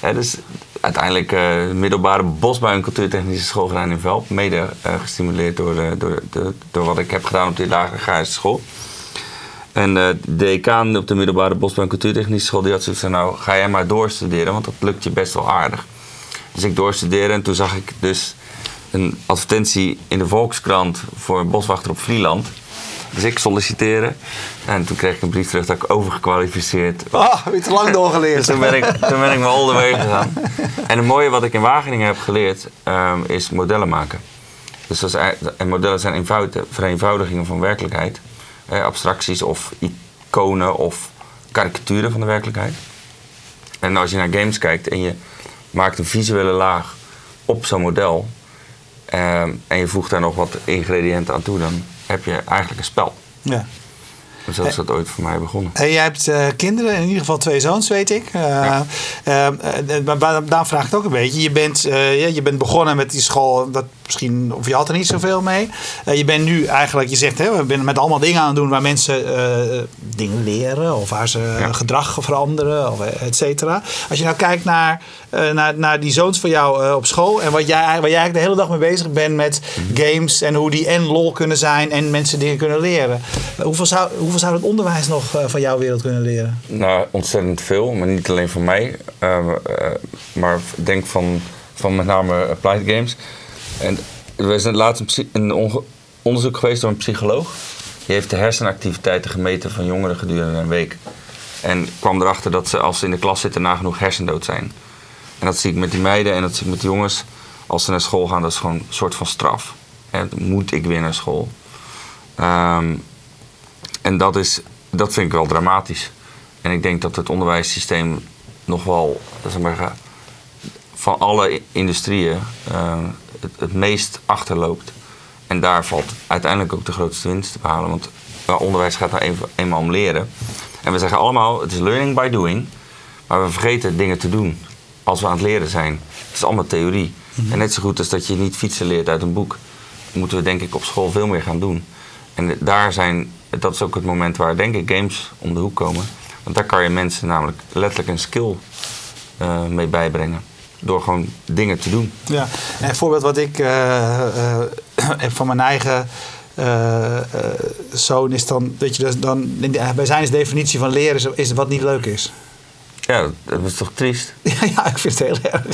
Ja, dus uiteindelijk uh, middelbare bosbouw en cultuurtechnische school gedaan in Velp. Mede uh, gestimuleerd door, uh, door, de, door wat ik heb gedaan op die lagere school. En de decaan op de middelbare bosbouw en cultuurtechnische school... die had zoiets van, nou ga jij maar doorstuderen, want dat lukt je best wel aardig. Dus ik doorstudeerde en toen zag ik dus een advertentie in de Volkskrant... voor een boswachter op Vlieland... Dus ik solliciteren. En toen kreeg ik een brief terug dat ik overgekwalificeerd Oh, heb je te lang doorgeleerd. dus toen ben ik, toen ben ik mijn older way gegaan. En het mooie wat ik in Wageningen heb geleerd, um, is modellen maken. Dus dat is, en modellen zijn eenvoud, vereenvoudigingen van werkelijkheid. Eh, abstracties of iconen of karikaturen van de werkelijkheid. En als je naar games kijkt en je maakt een visuele laag op zo'n model... Um, en je voegt daar nog wat ingrediënten aan toe, dan heb je eigenlijk een spel. Ja. Dus zo is dat ooit voor mij begonnen. En jij hebt uh, kinderen, in ieder geval twee zoons, weet ik. Uh, ja. uh, maar daarom vraag ik het ook een beetje. Je bent, je bent begonnen met die school, dat misschien, of je had er niet zoveel mee. je bent nu eigenlijk, je zegt, hè, we zijn met allemaal dingen aan het doen waar mensen dingen leren of waar ze ja. gedrag veranderen, of et cetera. Als je nou kijkt naar, naar, naar die zoons van jou op school en wat jij, waar jij eigenlijk de hele dag mee bezig bent met mm-hmm. games en hoe die en lol kunnen zijn en mensen dingen kunnen leren. hoeveel zou, hoeveel zou het onderwijs nog van jouw wereld kunnen leren? Nou, ontzettend veel, maar niet alleen van mij. Uh, maar denk van, van met name applied games. En er is laatst een onderzoek geweest door een psycholoog. Die heeft de hersenactiviteiten gemeten van jongeren gedurende een week. En kwam erachter dat ze als ze in de klas zitten nagenoeg hersendood zijn. En dat zie ik met die meiden en dat zie ik met de jongens. Als ze naar school gaan, dat is gewoon een soort van straf. En moet ik weer naar school? Um, en dat, is, dat vind ik wel dramatisch. En ik denk dat het onderwijssysteem nog wel, zeg maar, van alle industrieën uh, het, het, meest achterloopt. En daar valt uiteindelijk ook de grootste winst te behalen. Want onderwijs gaat nou een, eenmaal om leren. En we zeggen allemaal, het is learning by doing. Maar we vergeten dingen te doen als we aan het leren zijn. Het is allemaal theorie. Mm-hmm. En net zo goed als dat je niet fietsen leert uit een boek, moeten we denk ik op school veel meer gaan doen. En daar zijn dat is ook het moment waar, denk ik, games om de hoek komen. Want daar kan je mensen namelijk letterlijk een skill uh, mee bijbrengen. door gewoon dingen te doen. Ja, en een voorbeeld wat ik heb van mijn eigen zoon is dan, dat je dus dan, bij zijn definitie van leren is, is wat niet leuk is. Ja, dat is toch triest? [laughs] Ja, ik vind het heel erg.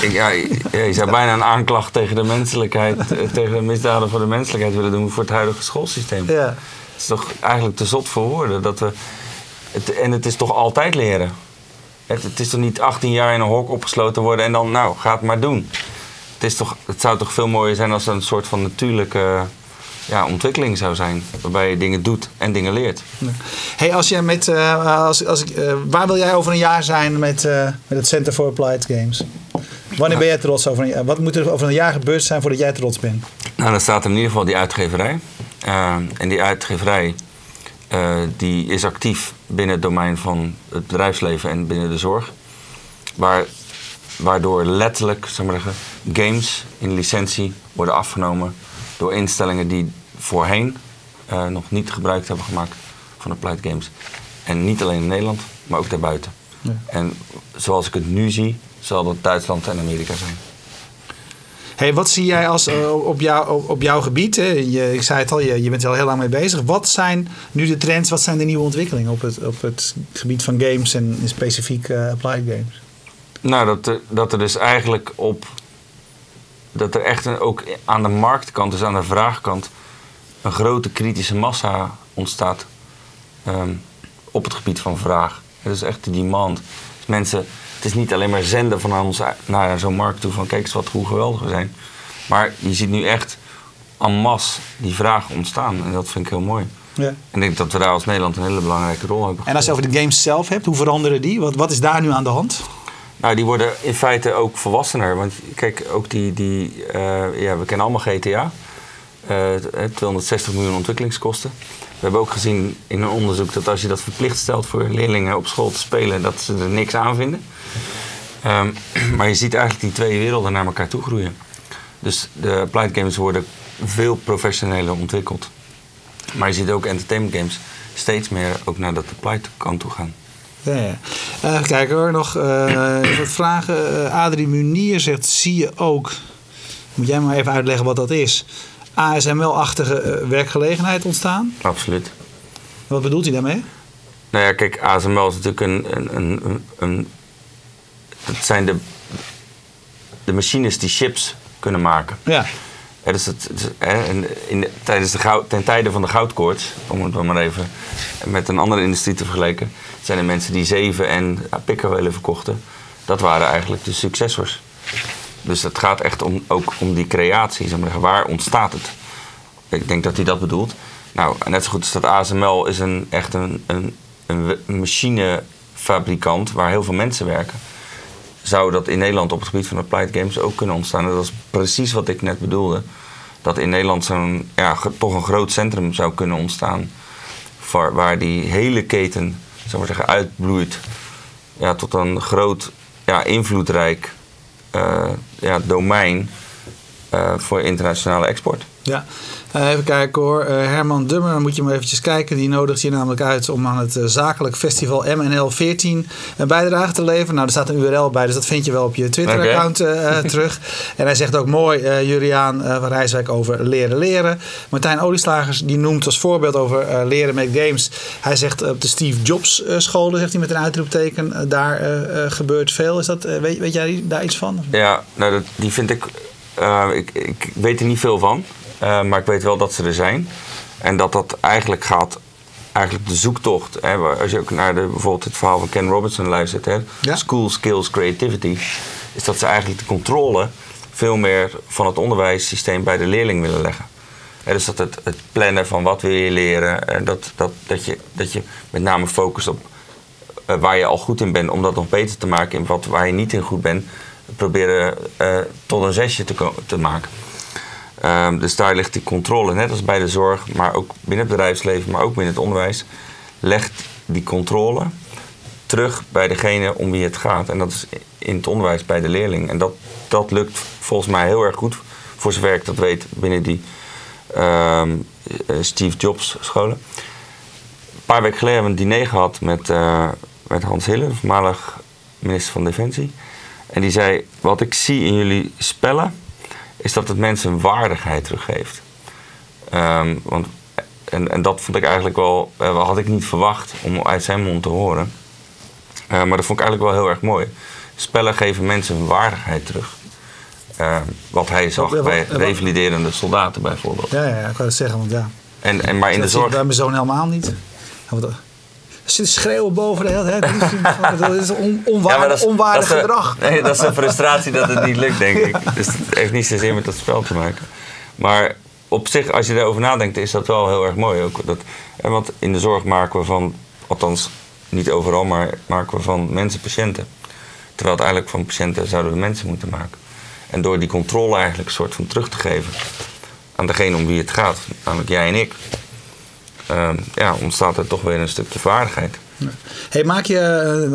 Ik, ja, je zou bijna een aanklacht tegen de menselijkheid, tegen de misdaden voor de menselijkheid willen doen voor het huidige schoolsysteem. Ja. Het is toch eigenlijk te zot voor woorden. Dat we, het, en het is toch altijd leren. Het, het, is toch niet 18 jaar in een hok opgesloten worden en dan, nou, ga het maar doen. Het, is toch, het zou toch veel mooier zijn als er een soort van natuurlijke ja, ontwikkeling zou zijn. Waarbij je dingen doet en dingen leert. Hey, als jij met, uh, als, als, uh, waar wil jij over een jaar zijn met, uh, met het Center for Applied Games? Wanneer ben jij trots over een jaar? Wat moet er over een jaar gebeurd zijn voordat jij trots bent? Nou, dan staat er in ieder geval die uitgeverij. en die uitgeverij die is actief binnen het domein van het bedrijfsleven en binnen de zorg. Waar, waardoor letterlijk zeg maar, games in licentie worden afgenomen door instellingen die voorheen uh, nog niet gebruik hebben gemaakt van Applied Games. En niet alleen in Nederland, maar ook daarbuiten. Ja. En zoals ik het nu zie, zal dat Duitsland en Amerika zijn. Hey, wat zie jij als, uh, op, jou, op, jouw gebied? Hè? Je, ik zei het al, je, je bent er al heel lang mee bezig. Wat zijn nu de trends, wat zijn de nieuwe ontwikkelingen op het, op het gebied van games en specifiek uh, applied games? Nou, dat dat er dus eigenlijk op dat er echt een, ook aan de marktkant, dus aan de vraagkant, een grote kritische massa ontstaat ehm, op het gebied van vraag. Het is echt de demand. Dus mensen, het is niet alleen maar zenden van ons naar zo'n markt toe van kijk eens wat hoe geweldig we zijn. Maar je ziet nu echt en masse die vragen ontstaan en dat vind ik heel mooi. Ja. En ik denk dat we daar als Nederland een hele belangrijke rol hebben. En als je over de games zelf hebt, hoe veranderen die? Wat, wat is daar nu aan de hand? Nou, die worden in feite ook volwassener. Want kijk, ook die, die uh, ja, we kennen allemaal GTA. Uh, 260 miljoen ontwikkelingskosten. We hebben ook gezien in een onderzoek dat als je dat verplicht stelt voor leerlingen op school te spelen, dat ze er niks aan vinden. Um, [clears throat] maar je ziet eigenlijk die twee werelden naar elkaar toe groeien. Dus de applied games worden veel professioneler ontwikkeld. Maar je ziet ook entertainment games steeds meer ook naar dat applied kant toe gaan. Ja, ja. Uh, kijk hoor, nog uh, wat vragen. Uh, Adrie Munier zegt, zie je ook... Moet jij maar even uitleggen wat dat is. ASML-achtige werkgelegenheid ontstaan? Absoluut. Wat bedoelt hij daarmee? Nou ja, kijk, ASML is natuurlijk een... een, een, een het zijn de, de machines die chips kunnen maken. Ja. Ja, dus het, in, in, tijdens de goud, ten tijde van de goudkoorts, om het maar even met een andere industrie te vergelijken, zijn er mensen die zeven en pikkerwelen verkochten. Dat waren eigenlijk de successors. Dus het gaat echt om, ook om die creatie. Zeg maar, waar ontstaat het? Ik denk dat hij dat bedoelt. Nou, net zo goed als dat ASML is een, echt een, een, machinefabrikant waar heel veel mensen werken. Zou dat in Nederland op het gebied van applied games ook kunnen ontstaan? Dat is precies wat ik net bedoelde. Dat in Nederland zo'n ja, toch een groot centrum zou kunnen ontstaan. Voor, waar die hele keten maar zeggen, uitbloeit ja, tot een groot, ja, invloedrijk uh, ja, domein uh, voor internationale export. Ja, uh, even kijken hoor. Uh, Herman Dummer, moet je maar eventjes kijken. Die nodigt je namelijk uit om aan het uh, zakelijk festival MNL 14 een bijdrage te leveren. Nou, er staat een URL bij, dus dat vind je wel op je Twitter-account okay. [laughs] terug. En hij zegt ook mooi, Juriaan van Rijswijk, over leren leren. Martijn Olieslagers, die noemt als voorbeeld over leren met games. Hij zegt op de Steve Jobs scholen, zegt hij met een uitroepteken, daar gebeurt veel. Is dat, weet, weet jij daar iets van? Ja, nou, dat, die vind ik, ik, ik weet er niet veel van. Uh, maar ik weet wel dat ze er zijn. En dat dat eigenlijk gaat, eigenlijk de zoektocht. Hè, als je ook naar de, bijvoorbeeld het verhaal van Ken Robinson luistert, hè, ja. School Skills Creativity, is dat ze eigenlijk de controle veel meer van het onderwijssysteem bij de leerling willen leggen. Hè, dus dat het, het, plannen van wat wil je leren, en dat, dat, dat, je, dat je met name focust op uh, waar je al goed in bent, om dat nog beter te maken in wat waar je niet in goed bent, proberen uh, tot een zesje te, te maken. Um, dus daar ligt die controle, net als bij de zorg, maar ook binnen het bedrijfsleven, maar ook binnen het onderwijs, legt die controle terug bij degene om wie het gaat. En dat is in het onderwijs bij de leerling. En dat, dat lukt volgens mij heel erg goed, voor zover ik dat weet, binnen die um, Steve Jobs scholen. Een paar weken geleden hebben we een diner gehad met, uh, met Hans Hille, voormalig minister van Defensie. En die zei: Wat ik zie in jullie spellen, is dat het mensen waardigheid teruggeeft. Ehm, want, en, en dat vond ik eigenlijk wel, uh, had ik niet verwacht om uit zijn mond te horen. Uh, maar dat vond ik eigenlijk wel heel erg mooi. Spellen geven mensen waardigheid terug. Uh, wat hij zag bij revaliderende soldaten bijvoorbeeld. Ja, ja, ik wou het zeggen, want ja. En, en maar in dat de zorg. bij mijn zoon helemaal niet. Ze schreeuwen boven de hele tijd. Dat is on, onwaardig, ja, dat is, onwaardig dat is gedrag. nee, dat is een frustratie dat het niet lukt, denk ik. Dus het heeft niet zozeer met dat spel te maken. Maar op zich, als je erover nadenkt, is dat wel heel erg mooi. Ook dat, want in de zorg maken we van, althans niet overal, maar maken we van mensen patiënten. Terwijl het eigenlijk van patiënten zouden we mensen moeten maken. En door die controle eigenlijk een soort van terug te geven aan degene om wie het gaat, namelijk jij en ik, ja, ontstaat er toch weer een stukje vaardigheid. Hey, maak je,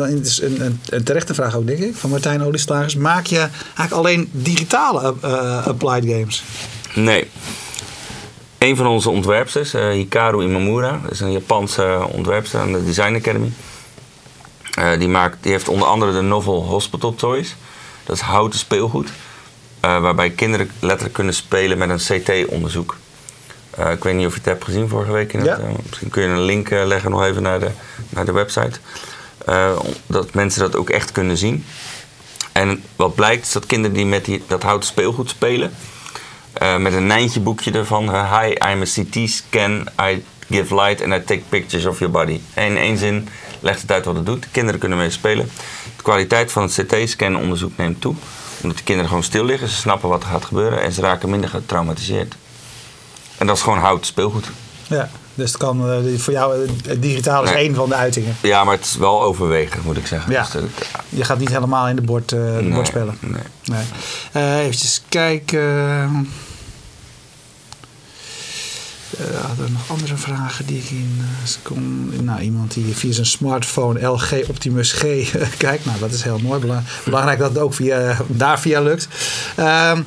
het is een, een, een, terechte vraag ook denk ik, van Martijn Olieslagers, maak je eigenlijk alleen digitale uh, applied games? Nee. Een van onze ontwerpsters, uh, Hikaru Imamura, dat is een Japanse ontwerpster aan de Design Academy. die, maakt, die heeft onder andere de novel Hospital Toys. Dat is houten speelgoed. waarbij kinderen letterlijk kunnen spelen met een CT-onderzoek. Uh, ik weet niet of je het hebt gezien vorige week. In het, uh, misschien kun je een link uh, leggen nog even naar de, naar de website. dat mensen dat ook echt kunnen zien. En wat blijkt is dat kinderen die met die, dat houten speelgoed spelen... met een Nijntje boekje ervan... Hi, I'm a CT scan, I give light and I take pictures of your body. En in één zin legt het uit wat het doet. De kinderen kunnen mee spelen. De kwaliteit van het CT-scan onderzoek neemt toe. Omdat de kinderen gewoon stil liggen. Ze snappen wat er gaat gebeuren en ze raken minder getraumatiseerd. En dat is gewoon hout speelgoed. Ja, dus het kan, uh, voor jou, het digitaal is nee. één van de uitingen. Ja, maar het is wel overwegend, moet ik zeggen. Ja. Dus je gaat niet helemaal in de bord, uh, de nee, bord spelen. Nee. nee. Uh, even kijken. Uh, hadden er nog andere vragen die ik in kon. Nou, iemand die via zijn smartphone LG Optimus G kijkt. Nou, dat is heel mooi. Belangrijk dat het ook via, daar via lukt. Uh,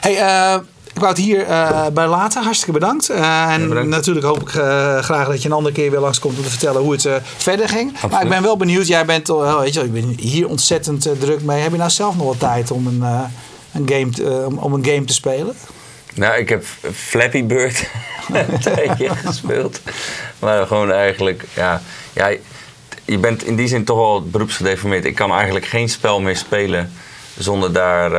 hey, ik wou het hier uh, bij laten. Hartstikke bedankt. Uh, en bedankt. natuurlijk hoop ik uh, graag dat je een andere keer weer langskomt om te vertellen hoe het verder ging. Absoluut. Maar ik ben wel benieuwd. Jij bent, weet je, ik ben hier ontzettend druk mee. Heb je nou zelf nog wat tijd om een, een, game, te, om een game te spelen? Nou, ik heb Flappy Bird [laughs] een tijdje [laughs] gespeeld. Maar gewoon eigenlijk, ja, ja, je bent in die zin toch wel beroepsgedeformeerd. Ik kan eigenlijk geen spel meer spelen zonder daar,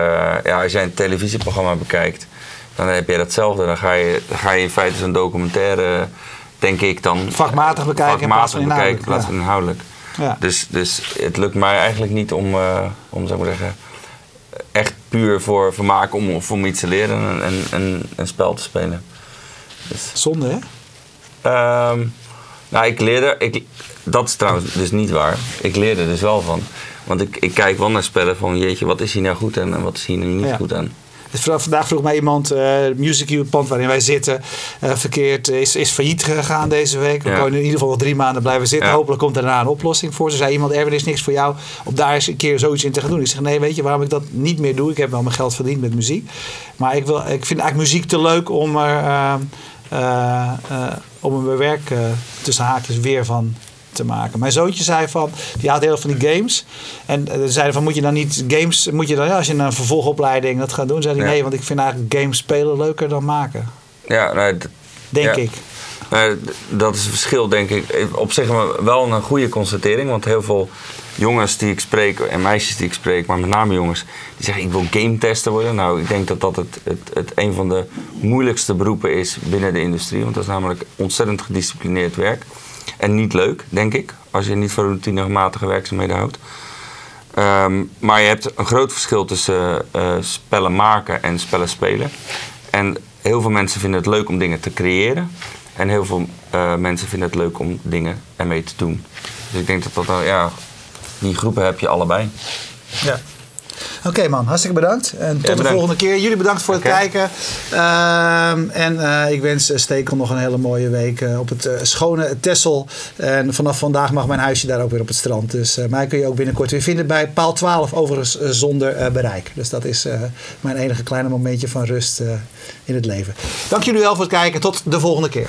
ja, als jij een televisieprogramma bekijkt dan heb je datzelfde. Dan ga je, dan ga je in feite zo'n documentaire, denk ik dan... Vakmatig bekijken vakmatig in inhoudelijk. in plaats van inhoudelijk. Ja. Dus, dus het lukt mij eigenlijk niet om, uh, om zou maar zeggen, echt puur voor vermaak om, of om iets te leren en een, een, een spel te spelen. Dus. Zonde, hè? Um, nou, ik leerde... Ik, dat is trouwens dus niet waar. Ik leerde er dus wel van. Want ik, ik kijk wel naar spellen van... Jeetje, wat is hier nou goed aan en wat is hier nou niet ja. goed aan? Vandaag vroeg mij iemand, uh, Music U, het pand waarin wij zitten, uh, verkeerd, is, is failliet gegaan deze week. We ja. kunnen in ieder geval nog drie maanden blijven zitten. Ja. Hopelijk komt er daarna een oplossing voor. Ze zei iemand, Erwin, is niks voor jou om daar eens een keer zoiets in te gaan doen. Ik zeg, nee, weet je waarom ik dat niet meer doe? Ik heb wel mijn geld verdiend met muziek. Maar ik, wil, ik vind eigenlijk muziek te leuk om er... Uh, om er mijn werk tussen haakjes weer van te maken. Mijn zoontje zei van, die had heel veel van die games. En uh, zeiden van, moet je dan niet games, moet je dan, ja, als je een vervolgopleiding dat gaat doen? Zei hij, nee, want ik vind eigenlijk games spelen leuker dan maken. Ja, denk ik. Dat is het verschil, denk ik. Op zich wel een goede constatering, want heel veel jongens die ik spreek, en meisjes die ik spreek, maar met name jongens, die zeggen ik wil game tester worden. Nou, ik denk dat dat het, het, het een van de moeilijkste beroepen is binnen de industrie, want dat is namelijk ontzettend gedisciplineerd werk. En niet leuk, denk ik, als je niet van routinematige werkzaamheden houdt. Um, maar je hebt een groot verschil tussen uh, spellen maken en spellen spelen. En heel veel mensen vinden het leuk om dingen te creëren. En heel veel uh, mensen vinden het leuk om dingen ermee te doen. Dus ik denk dat dat, uh, ja, die groepen heb je allebei. Ja. Oké okay, man, hartstikke bedankt. En tot ja, de volgende keer. Jullie bedankt voor het kijken. Uh, en uh, ik wens Stekel nog een hele mooie week uh, op het schone Tessel. En vanaf vandaag mag mijn huisje daar ook weer op het strand. Dus mij kun je ook binnenkort weer vinden bij paal 12, overigens zonder bereik. Dus dat is mijn enige kleine momentje van rust in het leven. Dank jullie wel voor het kijken. Tot de volgende keer.